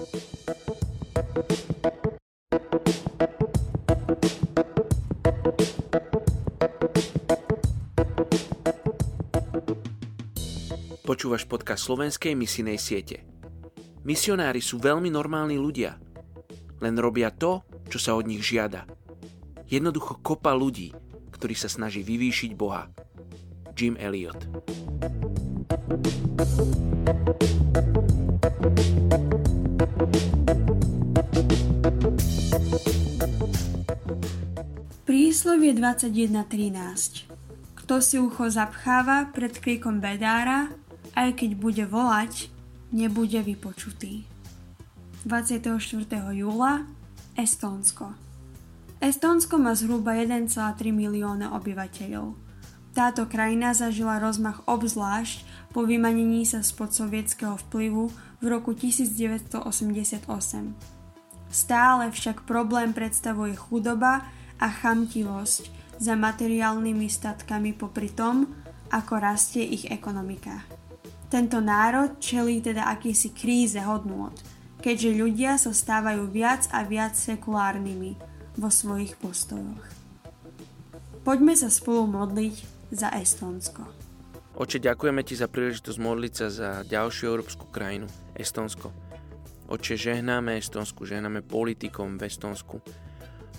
Počúvaš podcast slovenskej misijnej siete. Misionári sú veľmi normálni ľudia. Len robia to, čo sa od nich žiada. Jednoducho kopa ľudí, ktorý sa snaží vyvýšiť Boha. Jim Elliot. Príslovie 21.13 Kto si ucho zapcháva pred krikom bedára, aj keď bude volať, nebude vypočutý. 24. júla Estónsko Estónsko má zhruba 1,3 milióna obyvateľov. Táto krajina zažila rozmach obzvlášť po vymanení sa spod sovietského vplyvu v roku 1988. Stále však problém predstavuje chudoba a chamtivosť za materiálnymi statkami popri tom, ako rastie ich ekonomika. Tento národ čelí teda akýsi kríze hodnôt, keďže ľudia sa stávajú viac a viac sekulárnymi vo svojich postojoch. Poďme sa spolu modliť za Estónsko. Oče, ďakujeme Ti za príležitosť modliť sa za ďalšiu európsku krajinu, Estónsko. Oče, žehnáme Estónsku, žehnáme politikom v Estónsku.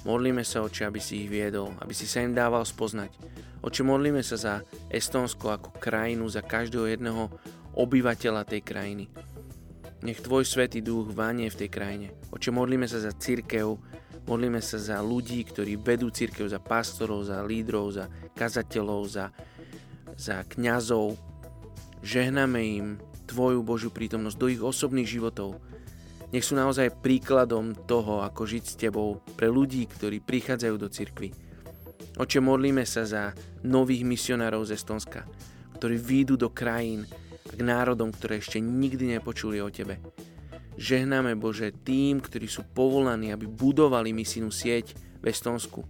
Modlíme sa, Oče, aby si ich viedol, aby si sa im dával spoznať. Oče, modlíme sa za Estónsko ako krajinu, za každého jedného obyvateľa tej krajiny. Nech Tvoj Svetý Duch vanie v tej krajine. Oče, modlíme sa za církev, modlíme sa za ľudí, ktorí vedú církev, za pastorov, za lídrov, za kazateľov, za, za kňazov. Žehname im Tvoju Božiu prítomnosť do ich osobných životov. Nech sú naozaj príkladom toho, ako žiť s Tebou pre ľudí, ktorí prichádzajú do cirkvy. Oče, modlíme sa za nových misionárov z Estonska, ktorí výjdu do krajín, k národom, ktoré ešte nikdy nepočuli o Tebe. Žehnáme Bože tým, ktorí sú povolaní, aby budovali misijnú sieť v Estonsku.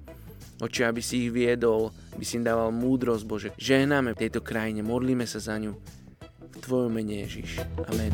Oče, aby si ich viedol, aby si im dával múdrosť, Bože. Žehnáme tejto krajine, modlíme sa za ňu. V Tvojom mene Ježiš. Amen.